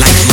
like